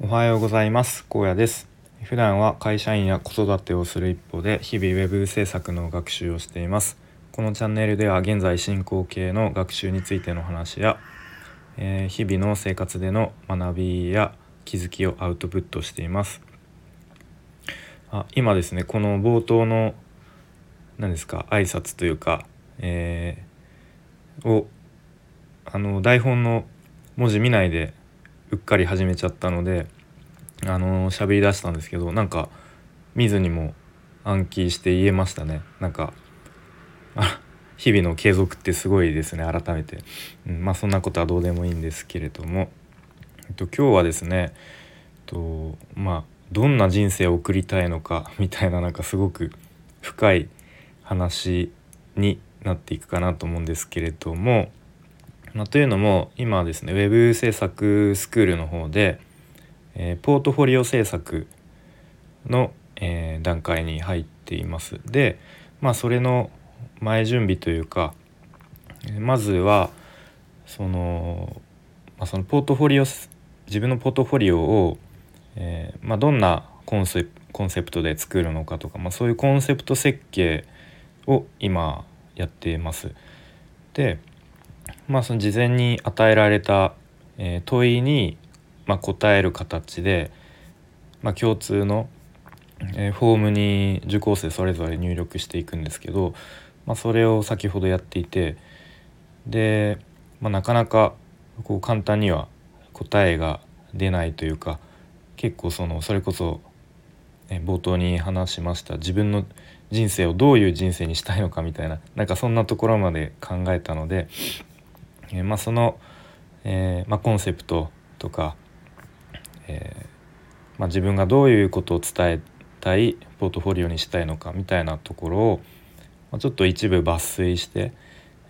おはようございます。高野です。普段は会社員や子育てをする一方で日々ウェブ制作の学習をしています。このチャンネルでは現在進行形の学習についての話や、えー、日々の生活での学びや気づきをアウトプットしています。あ今ですねこの冒頭の何ですか挨拶というか、えー、をあの台本の文字見ないでうっかり始めちゃったのであの喋り出したんですけどなんか見ずにも暗記して言えましたね。なんか日々の継続ってすごいですね改めて、うん、まあそんなことはどうでもいいんですけれども、えっと、今日はですね、えっと、まあどんな人生を送りたいのかみたいななんかすごく深い話になっていくかなと思うんですけれども、まあ、というのも今ですねウェブ制作スクールの方で、えー、ポートフォリオ制作の、えー、段階に入っています。でまあそれの前準備というかまずはその,、まあ、そのポートフォリオ自分のポートフォリオを、えーまあ、どんなコンセコンセプトで作るのかとか、まあ、そういうコンセプト設計を今やっています。でまあその事前に与えられた、え、問いに、ま、答える形で、ま、共通の、え、フォームに受講生それぞれ入力していくんですけど、まあ、それを先ほどやっていてで、まあ、なかなかこう簡単には答えが出ないというか結構そのそれこそ、冒頭に話しました自分の人生をどういう人生にしたいのかみたいななんかそんなところまで考えたのでえー、まあ、その、えー、まあ、コンセプトとか、えー、まあ、自分がどういうことを伝えたいポートフォリオにしたいのかみたいなところを、まあ、ちょっと一部抜粋して、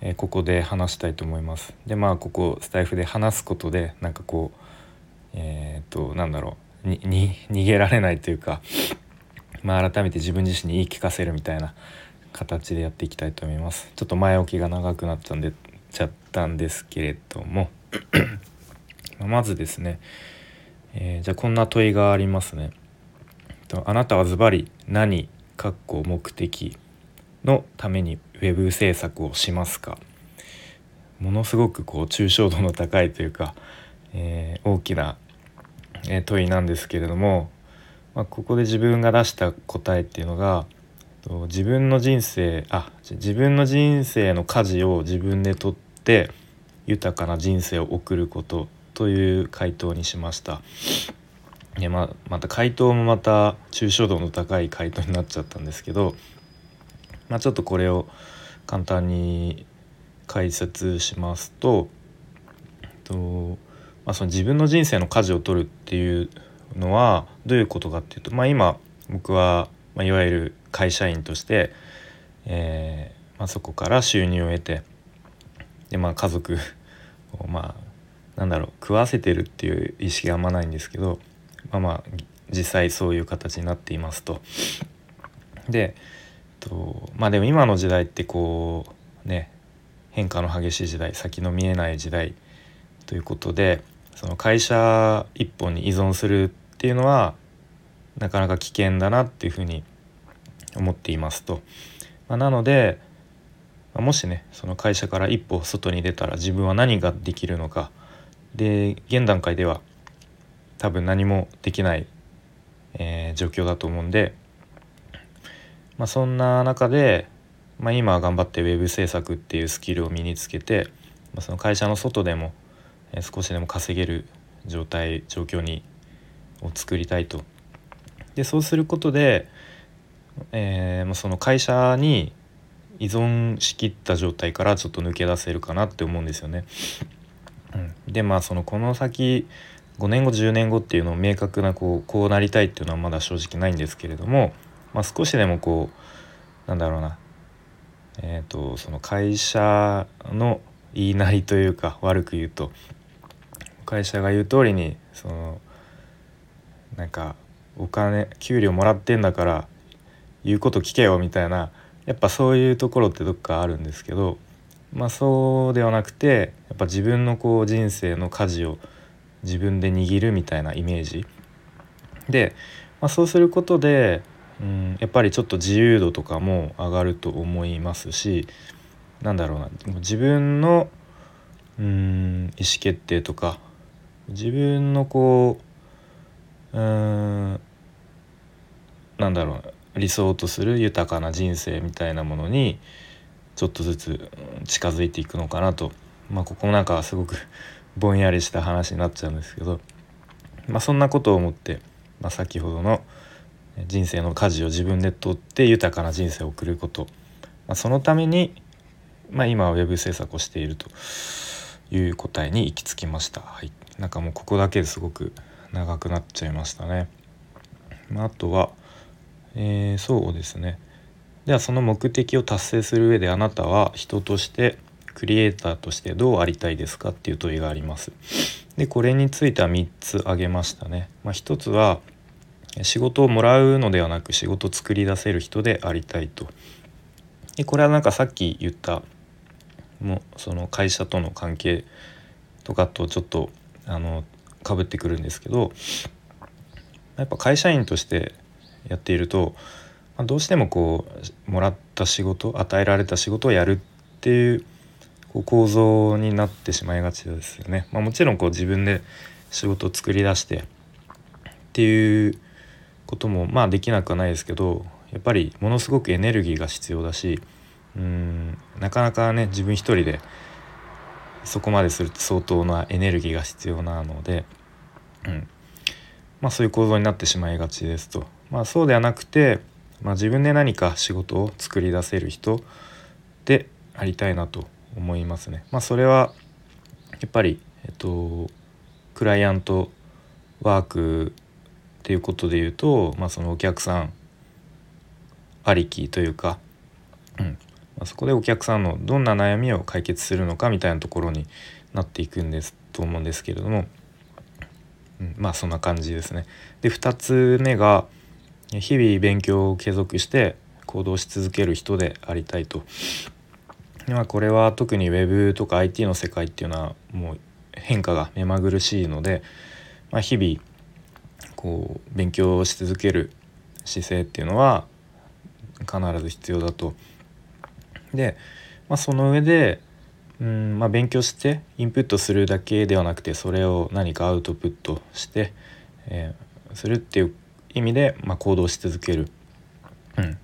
えここで話したいと思います。でまあここスタイフで話すことでなんかこうえっとなんだろうに逃げられないというか、まあ、改めて自分自身に言い聞かせるみたいな形でやっていきたいと思います。ちょっと前置きが長くなっちゃうんでったんですけれども まずですね、えー、じゃあこんな問いがありますね。あなたはズバリ何かっこ目的のためにウェブ制作をしますか？ものすごくこう抽象度の高いというか、えー、大きな、え問いなんですけれども、まあ、ここで自分が出した答えっていうのが自分の人生あ自分の人生の舵を自分で取って豊かな人生を送ることという回答にしました。でままた回答もまた抽象度の高い回答になっちゃったんですけど、まあ、ちょっとこれを簡単に解説しますとと、まあ、その自分の人生の舵を取るっていうのはどういうことかっていうと、まあ、今僕は、ま、いわゆる会社員として、えーま、そこから収入を得てでまあ家族をまあなんだろう食わせてるっていう意識があんまないんですけどまあまあ実際そういう形になっていますと。でとまあでも今の時代ってこうね変化の激しい時代先の見えない時代ということでその会社一本に依存するっていうのはなかなか危険だなっていうふうに思っていますと。まあ、なのでもしねその会社から一歩外に出たら自分は何ができるのかで現段階では多分何もできない、えー、状況だと思うんで、まあ、そんな中で、まあ、今頑張ってウェブ制作っていうスキルを身につけて、まあ、その会社の外でも、え、少しでも稼げる状態状況にを作りたいと。でそうすることで、えー、その会社に依存しきった状態からちょっと抜け出せるかなって思うんですよね。うん、でまあそのこの先5年後10年後っていうのを明確なこうこうなりたいっていうのはまだ正直ないんですけれども、まあ、少しでもこうなんだろうなえーと、その会社の言いなりというか悪く言うと会社が言う通りにそのなんかお金給料もらってんだから言うこと聞けよみたいなやっぱそういうところってどっかあるんですけどまあそうではなくてやっぱ自分のこう人生の舵を自分で握るみたいなイメージ。で、まあ、そうすることで、うん、やっぱりちょっと自由度とかも上がると思いますしなんだろうな自分のうん意思決定とか自分のこううんなんだろう理想とする豊かな人生みたいなものにちょっとずつ近づいていくのかなと。まあここもなんかすごく ぼんやりした話になっちゃうんですけど、まあ、そんなことを思って、まあ、先ほどの人生の舵を自分で取って豊かな人生を送ること、まあ、そのために、まあ、今はウェブ制作をしていると。いう答えに行き着きました。はい、なんかもうここだけですごく長くなっちゃいましたね。まあ、あとは、えー、そうですねではその目的を達成する上であなたは人としてクリエイターとしてどうありたいですかっていう問いがあります。でこれについては3つ挙げましたね。まあ、1つは仕事をもらうのではなく仕事を作り出せる人でありたいと。でこれはなんかさっき言ったもうその会社との関係とかとちょっとあのかぶってくるんですけどやっぱ会社員としてやっていると、まあ、どうしてもこうもらった仕事与えられた仕事をやるっていうこう構造になってしまいがちですよね。まあ、もちろんこう自分で仕事を作り出してっていうこともまあできなくはないですけどやっぱりものすごくエネルギーが必要だしうんなかなかね自分一人でそこまですると相当なエネルギーが必要なので、うんまあ、そういう構造になってしまいがちですと。まあ、そうではなくて、まあ、自分で何か仕事を作り出せる人でありたいなと思いますね。まあ、それはやっぱり、えっと、クライアントワークっていうことで言うと、まあ、そのお客さんありきというか、うんまあ、そこでお客さんのどんな悩みを解決するのかみたいなところになっていくんですと思うんですけれども、うん、まあそんな感じですね。で2つ目が日々勉強を継続して行動し続ける人でありたいと。まあ、これは特に Web とか IT の世界っていうのはもう変化が目まぐるしいので、まあ、日々こう勉強し続ける姿勢っていうのは必ず必要だと。で、まあ、その上でうん、まあ、勉強してインプットするだけではなくてそれを何かアウトプットして、えー、するっていう意味で、まあ、行動し続ける。うん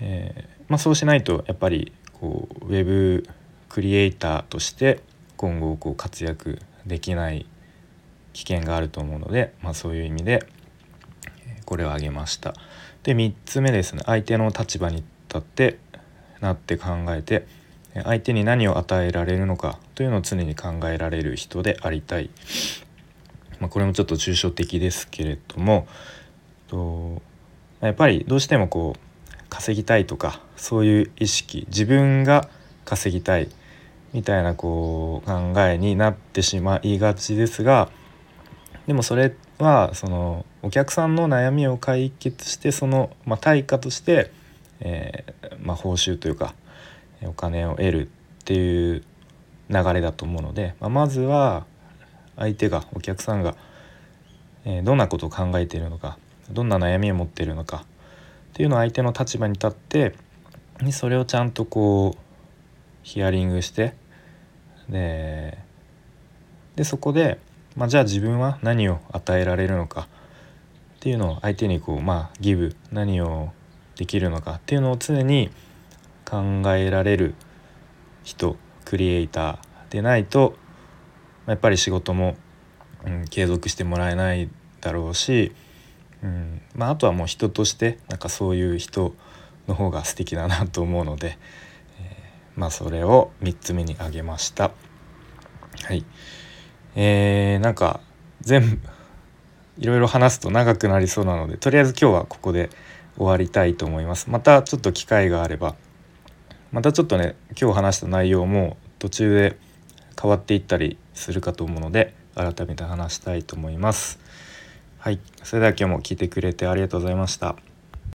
えーまあ、そうしないとやっぱりこうウェブクリエイターとして今後こう活躍できない危険があると思うので、まあ、そういう意味でこれを挙げました。で3つ目ですね相手の立場に立ってなって考えて相手に何を与えられるのかというのを常に考えられる人でありたい。まあ、これもちょっと抽象的ですけれどもとやっぱりどうしてもこう稼ぎたいとかそういう意識自分が稼ぎたいみたいなこう考えになってしまいがちですがでもそれはそのお客さんの悩みを解決してその、ま、対価として、えー、ま、報酬というかお金を得るっていう流れだと思うので、ま、まずは相手がお客さんが、え、どんなことを考えているのかどんな悩みを持っているのか。っていうのを相手の立場に立ってそれをちゃんとこうヒアリングしてででそこで、まあ、じゃあ自分は何を与えられるのか。っていうのを相手にこうまあギブ何をできるのか。っていうのを常に考えられる人クリエイターでないとやっぱり仕事も、うん、継続してもらえないだろうしうんまあ、あとはもう人としてなんかそういう人の方が素敵だなと思うので、えー、まあそれを3つ目に挙げました。はいえー、なんか全部いろいろ話すと長くなりそうなのでとりあえず今日はここで終わりたいと思います。またちょっと機会があればまたちょっとね今日話した内容も途中で変わっていったりするかと思うので改めて話したいと思います。はい、それでは今日も聞いてくれてありがとうございました。